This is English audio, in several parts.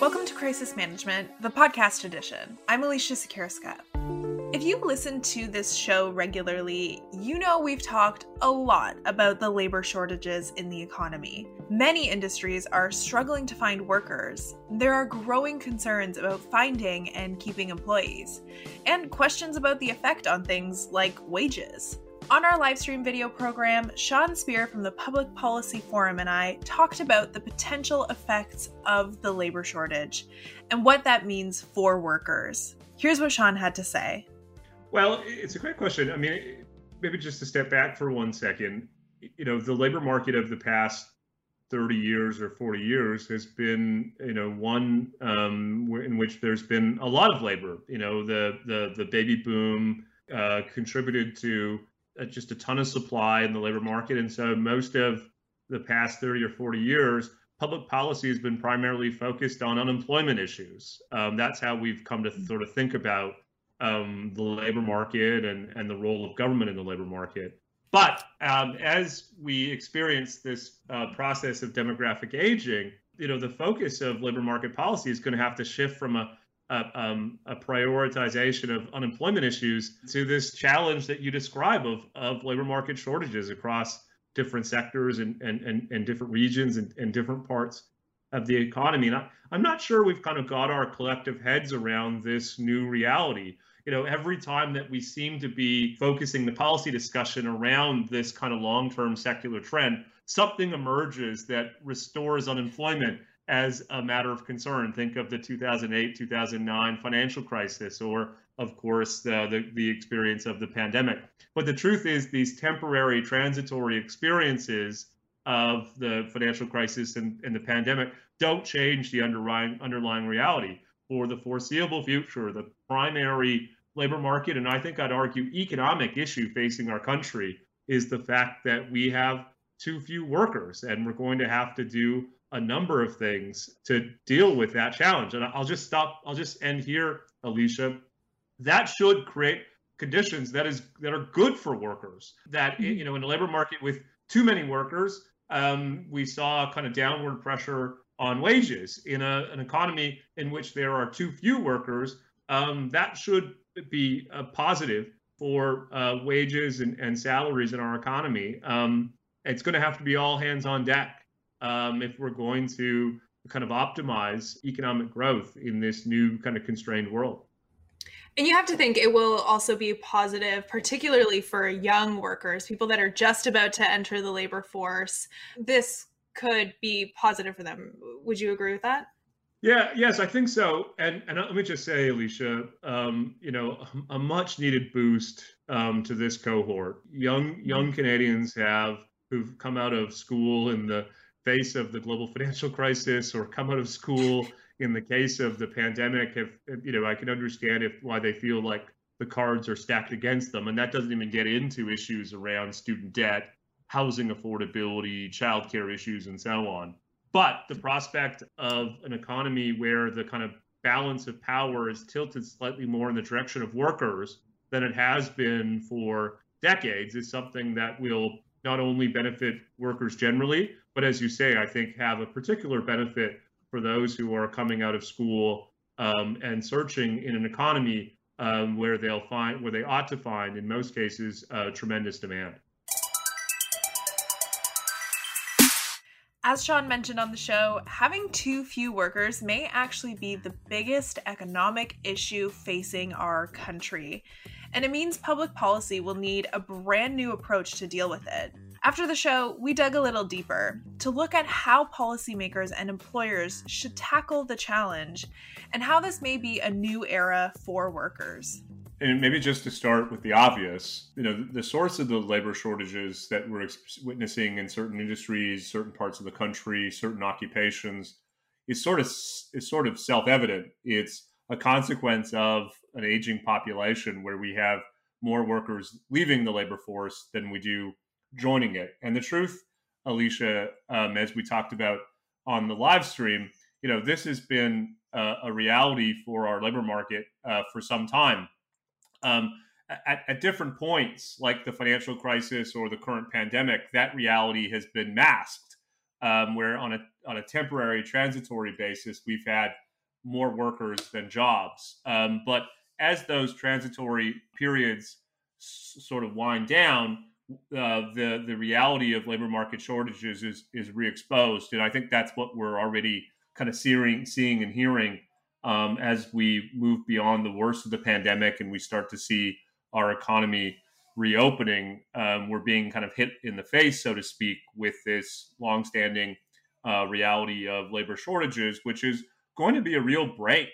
Welcome to Crisis Management, the podcast edition. I'm Alicia Sikirska. If you listen to this show regularly, you know we've talked a lot about the labor shortages in the economy. Many industries are struggling to find workers. There are growing concerns about finding and keeping employees, and questions about the effect on things like wages. On our live stream video program, Sean Speer from the Public Policy Forum and I talked about the potential effects of the labor shortage and what that means for workers. Here's what Sean had to say. Well, it's a great question. I mean, maybe just to step back for one second, you know, the labor market of the past 30 years or 40 years has been, you know, one um, in which there's been a lot of labor. You know, the the the baby boom uh, contributed to just a ton of supply in the labor market, and so most of the past 30 or 40 years, public policy has been primarily focused on unemployment issues. Um, that's how we've come to sort of think about um, the labor market and, and the role of government in the labor market. But um, as we experience this uh, process of demographic aging, you know, the focus of labor market policy is going to have to shift from a, a, um, a, prioritization of unemployment issues to this challenge that you describe of, of labor market shortages across different sectors and, and, and, and different regions and, and different parts of the economy. And I, I'm not sure we've kind of got our collective heads around this new reality you know, every time that we seem to be focusing the policy discussion around this kind of long term secular trend, something emerges that restores unemployment as a matter of concern. Think of the 2008 2009 financial crisis, or, of course, the, the, the experience of the pandemic. But the truth is, these temporary, transitory experiences of the financial crisis and, and the pandemic don't change the underlying underlying reality for the foreseeable future, the primary labor market, and I think I'd argue economic issue facing our country is the fact that we have too few workers, and we're going to have to do a number of things to deal with that challenge. And I'll just stop, I'll just end here, Alicia. That should create conditions that is that are good for workers. That mm-hmm. you know, in a labor market with too many workers, um, we saw kind of downward pressure on wages. In a, an economy in which there are too few workers, um, that should be a positive for uh, wages and, and, salaries in our economy. Um, it's going to have to be all hands on deck um, if we're going to kind of optimize economic growth in this new kind of constrained world. And you have to think it will also be positive, particularly for young workers, people that are just about to enter the labor force. This could be positive for them. Would you agree with that? Yeah, yes, I think so. And and let me just say, Alicia, um, you know, a much needed boost um, to this cohort. Young young Canadians have who've come out of school in the face of the global financial crisis, or come out of school in the case of the pandemic. If you know, I can understand if why they feel like the cards are stacked against them, and that doesn't even get into issues around student debt housing affordability, childcare issues, and so on. But the prospect of an economy where the kind of balance of power is tilted slightly more in the direction of workers than it has been for decades is something that will not only benefit workers generally, but as you say, I think have a particular benefit for those who are coming out of school um, and searching in an economy um, where they'll find, where they ought to find, in most cases, uh, tremendous demand. As Sean mentioned on the show, having too few workers may actually be the biggest economic issue facing our country. And it means public policy will need a brand new approach to deal with it. After the show, we dug a little deeper to look at how policymakers and employers should tackle the challenge and how this may be a new era for workers. And maybe just to start with the obvious, you know, the source of the labor shortages that we're witnessing in certain industries, certain parts of the country, certain occupations, is sort of is sort of self-evident. It's a consequence of an aging population where we have more workers leaving the labor force than we do joining it. And the truth, Alicia, um, as we talked about on the live stream, you know, this has been a reality for our labor market uh, for some time. Um, at, at, different points, like the financial crisis or the current pandemic, that reality has been masked. Um, where on a on a temporary, transitory basis, we've had more workers than jobs. Um, but as those transitory periods s- sort of wind down, uh, the the reality of labor market shortages is is re-exposed, and I think that's what we're already kind of seeing, seeing and hearing um, as we move beyond the worst of the pandemic and we start to see our economy reopening. Um, we're being kind of hit in the face, so to speak, with this longstanding uh, reality of labor shortages, which is going to be a real brake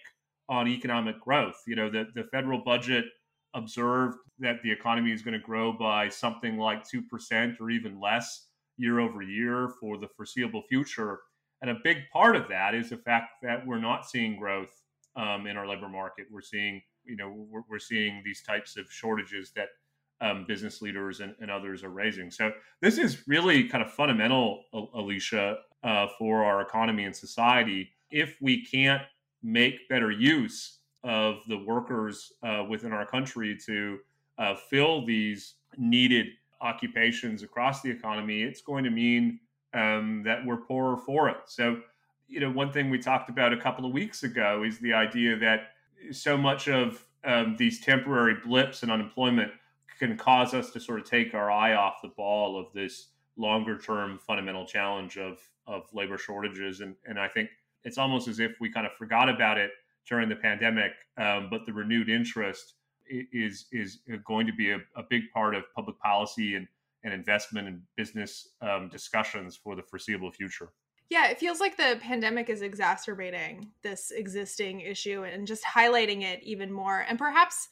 on economic growth. You know, the, the federal budget observed that the economy is going to grow by something like 2% or even less year over year for the foreseeable future. And a big part of that is the fact that we're not seeing growth um, in our labor market. We're seeing, you know, we're, we're seeing these types of shortages that um, business leaders and, and, others are raising. So this is really kind of fundamental, Alicia, uh, for our economy and society. If we can't make better use of the workers uh, within our country to uh, fill these needed occupations across the economy, it's going to mean um, that we're poorer for it. So, you know, one thing we talked about a couple of weeks ago is the idea that so much of um, these temporary blips in unemployment can cause us to sort of take our eye off the ball of this longer term fundamental challenge of of labor shortages. And and I think it's almost as if we kind of forgot about it during the pandemic, um, but the renewed interest is is going to be a, a big part of public policy and and investment and business um, discussions for the foreseeable future. Yeah, it feels like the pandemic is exacerbating this existing issue and just highlighting it even more. And perhaps,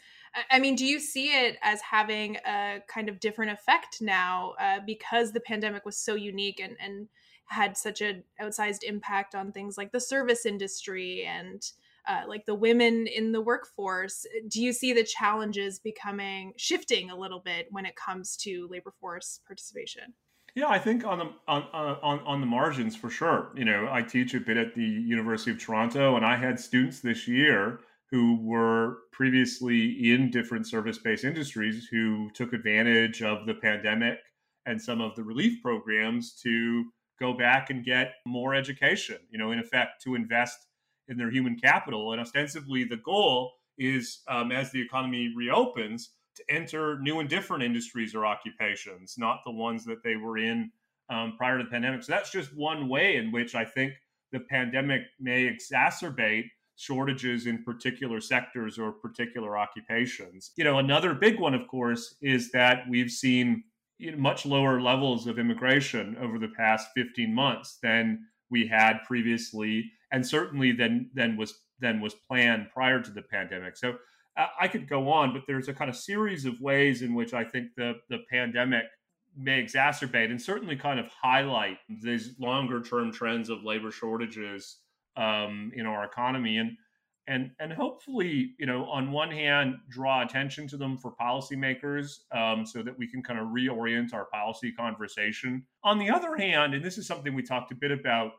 I mean, do you see it as having a kind of different effect now uh, because the pandemic was so unique and, and had such an outsized impact on things like the service industry and uh, like the women in the workforce. Do you see the challenges becoming shifting a little bit when it comes to labor force participation? Yeah i think on the on, on on the margins for sure. You know i teach a bit at the university of toronto and i had students this year who were previously in different service-based industries who took advantage of the pandemic and some of the relief programs to go back and get more education you know in effect to invest in their human capital. And ostensibly, the goal is um, as the economy reopens to enter new and different industries or occupations, not the ones that they were in um, prior to the pandemic. So that's just one way in which I think the pandemic may exacerbate shortages in particular sectors or particular occupations. You know, another big one, of course, is that we've seen much lower levels of immigration over the past 15 months than we had previously and certainly than than was than was planned prior to the pandemic. So uh, I could go on, but there's a kind of series of ways in which I think the the pandemic may exacerbate and certainly kind of highlight these longer term trends of labor shortages um, in our economy and and and hopefully you know on one hand draw attention to them for policymakers um, so that we can kind of reorient our policy conversation on the other hand and this is something we talked a bit about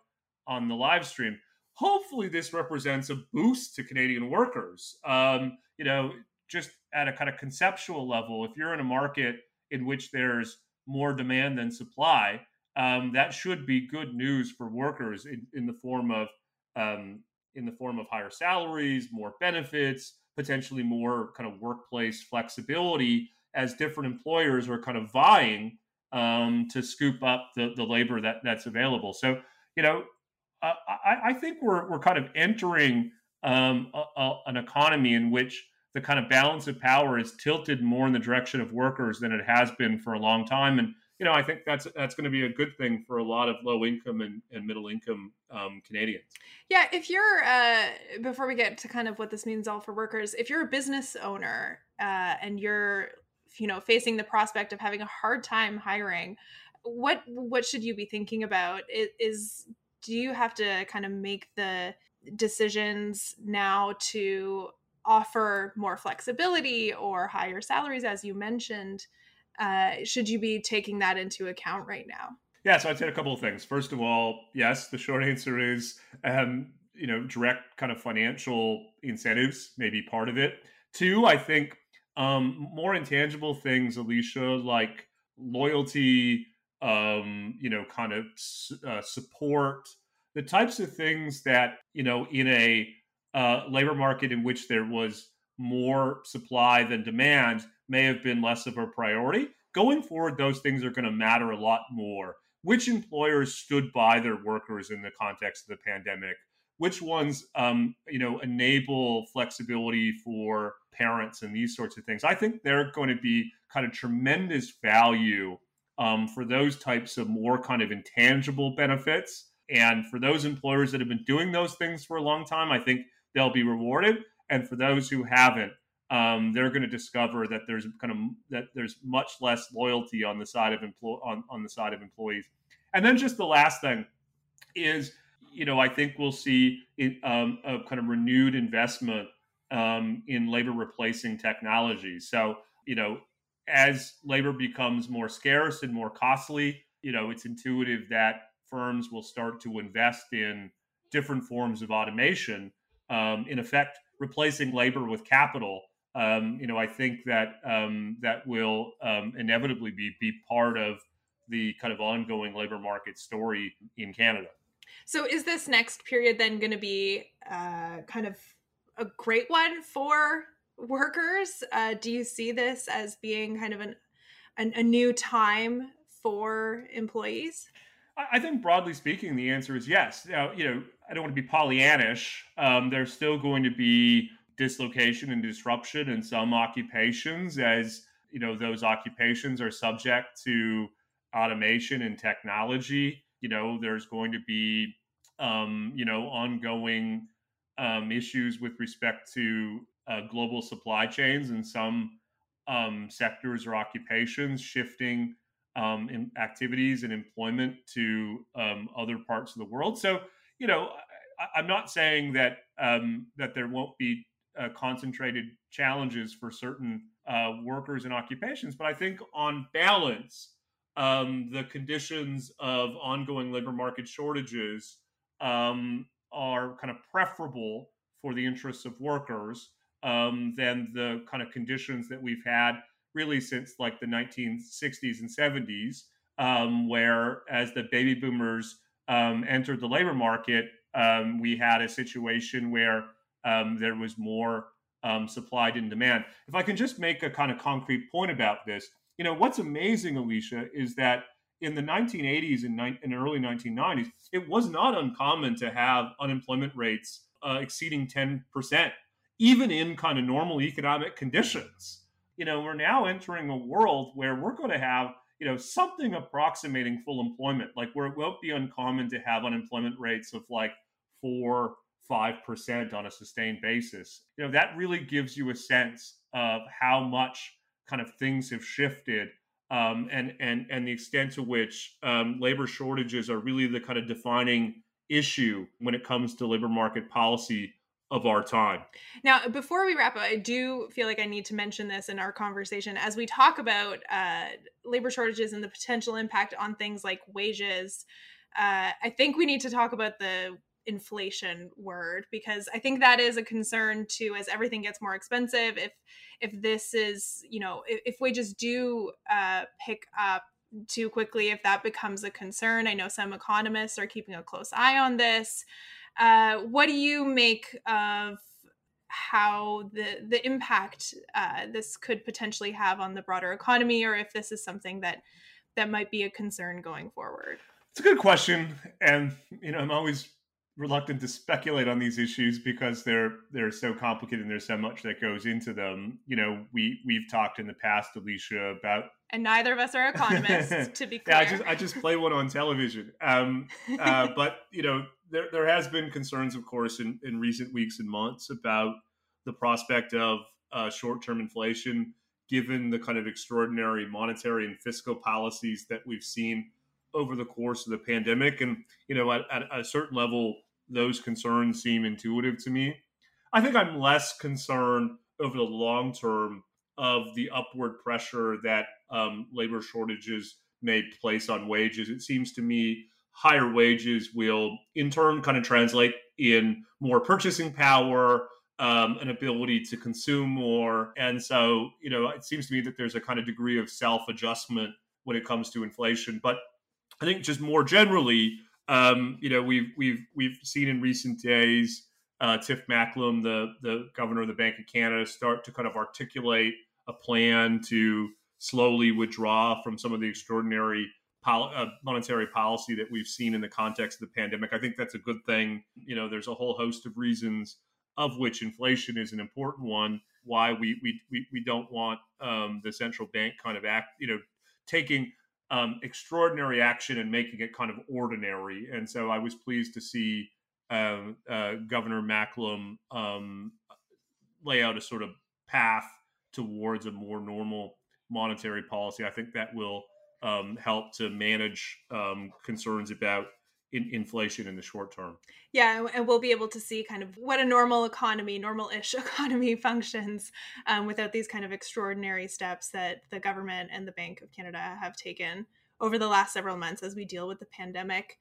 on the live stream hopefully this represents a boost to Canadian workers. Um, you know, just at a kind of conceptual level, if you're in a market in which there's more demand than supply, um, that should be good news for workers in, in the form of um, in the form of higher salaries, more benefits, potentially more kind of workplace flexibility as different employers are kind of vying um, to scoop up the, the labor that that's available. So, you know, I, I, think we're we're kind of entering um, a, a, an economy in which the kind of balance of power is tilted more in the direction of workers than it has been for a long time, and you know I think that's that's going to be a good thing for a lot of low income and, and middle income um, Canadians. Yeah, if you're uh, before we get to kind of what this means all for workers, if you're a business owner uh, and you're you know facing the prospect of having a hard time hiring what what should you be thinking about is, is do you have to kind of make the decisions now to offer more flexibility or higher salaries as you mentioned uh, should you be taking that into account right now? Yeah so i'd say a couple of things. First of all yes the short answer is um, you know direct kind of financial incentives may be part of it. Two i think um, more intangible things alicia like loyalty um, you know kind of uh, support the types of things that you know in a uh, labor market in which there was more supply than demand may have been less of a priority. Going forward those things are going to matter a lot more. Which employers stood by their workers in the context of the pandemic? Which ones um, you know enable flexibility for parents and these sorts of things? I think they're going to be kind of tremendous value um, for those types of more kind of intangible benefits. And for those employers that have been doing those things for a long time, I think they'll be rewarded. And for those who haven't, um, they're going to discover that there's kind of that there's much less loyalty on the side of employ on, on the side of employees. And then just the last thing is, you know, I think we'll see it, um, a kind of renewed investment um, in labor replacing technology. So, you know, as labor becomes more scarce and more costly, you know, it's intuitive that firms will start to invest in different forms of automation, um, in effect, replacing labor with capital. Um, you know, I think that um, that will um, inevitably be be part of the kind of ongoing labor market story in Canada. So, is this next period then going to be uh, kind of a great one for workers? Uh, do you see this as being kind of an, an a new time for employees? I think broadly speaking, the answer is yes. Now, you know, I don't want to be Pollyannish. Um, there's still going to be dislocation and disruption in some occupations, as you know, those occupations are subject to automation and technology. You know, there's going to be, um, you know, ongoing um, issues with respect to uh, global supply chains in some um, sectors or occupations shifting um, activities and employment to um, other parts of the world. So, you know, I, am not saying that um, that there won't be uh, concentrated challenges for certain uh, workers and occupations, but I think on balance, um, the conditions of ongoing labor market shortages um, are kind of preferable for the interests of workers um, than the kind of conditions that we've had really since like the 1960s and 70s, um, where as the baby boomers um, entered the labor market, um, we had a situation where um, there was more um, supply than demand. If I can just make a kind of concrete point about this, you know, what's amazing, Alicia, is that in the 1980s and, ni- early 1990s, it was not uncommon to have unemployment rates uh, exceeding 10%, even in kind of normal economic conditions you know, we're now entering a world where we're going to have, you know, something approximating full employment. Like where it won't be uncommon to have unemployment rates of like four, five percent on a sustained basis. You know, that really gives you a sense of how much kind of things have shifted um, and and and the extent to which um, labor shortages are really the kind of defining issue when it comes to labor market policy of our time. Now, before we wrap up, I do feel like I need to mention this in our conversation as we talk about uh, labor shortages and the potential impact on things like wages. Uh, I think we need to talk about the inflation word because I think that is a concern too as everything gets more expensive. If if this is you know if, if wages do uh, pick up too quickly, if that becomes a concern, I know some economists are keeping a close eye on this. Uh, what do you make of how the the impact uh, this could potentially have on the broader economy, or if this is something that that might be a concern going forward? It's a good question, and you know I'm always reluctant to speculate on these issues because they're they're so complicated and there's so much that goes into them. You know, we we've talked in the past, Alicia, about and neither of us are economists, to be clear. yeah, I just I just play one on television. Um, uh, but you know, there there has been concerns, of course, in, in recent weeks and months about the prospect of uh, short term inflation, given the kind of extraordinary monetary and fiscal policies that we've seen over the course of the pandemic. And, you know, at, at a certain level, those concerns seem intuitive to me. I think I'm less concerned over the long term of the upward pressure that um, labor shortages may place on wages. It seems to me higher wages will in turn kind of translate in more purchasing power, um, an ability to consume more. And so, you know, it seems to me that there's a kind of degree of self adjustment when it comes to inflation. But I think just more generally, um, you know, we've we've we've seen in recent days uh, Tiff Macklem, the the governor of the Bank of Canada, start to kind of articulate a plan to slowly withdraw from some of the extraordinary pol- uh, monetary policy that we've seen in the context of the pandemic. I think that's a good thing. You know, there's a whole host of reasons, of which inflation is an important one. Why we we we, we don't want um, the central bank kind of act, you know, taking um, extraordinary action and making it kind of ordinary. And so I was pleased to see uh, uh, Governor Macklem um, lay out a sort of path towards a more normal monetary policy. I think that will um, help to manage um, concerns about in inflation in the short term. Yeah, and we'll be able to see kind of what a normal economy, normal-ish economy functions um, without these kind of extraordinary steps that the government and the Bank of Canada have taken over the last several months as we deal with the pandemic.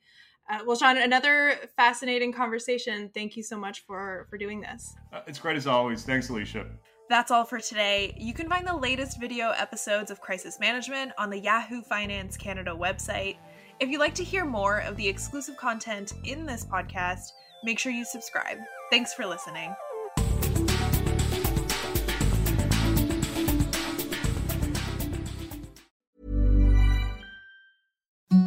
Uh, well, Sean, another fascinating conversation. Thank you so much for for doing this. Uh, it's great as always. Thanks, Alicia. That's all for today. You can find the latest video episodes of Crisis Management on the Yahoo Finance Canada website. If you'd like to hear more of the exclusive content in this podcast, make sure you subscribe. Thanks for listening.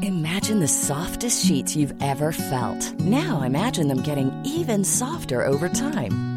Imagine the softest sheets you've ever felt. Now imagine them getting even softer over time.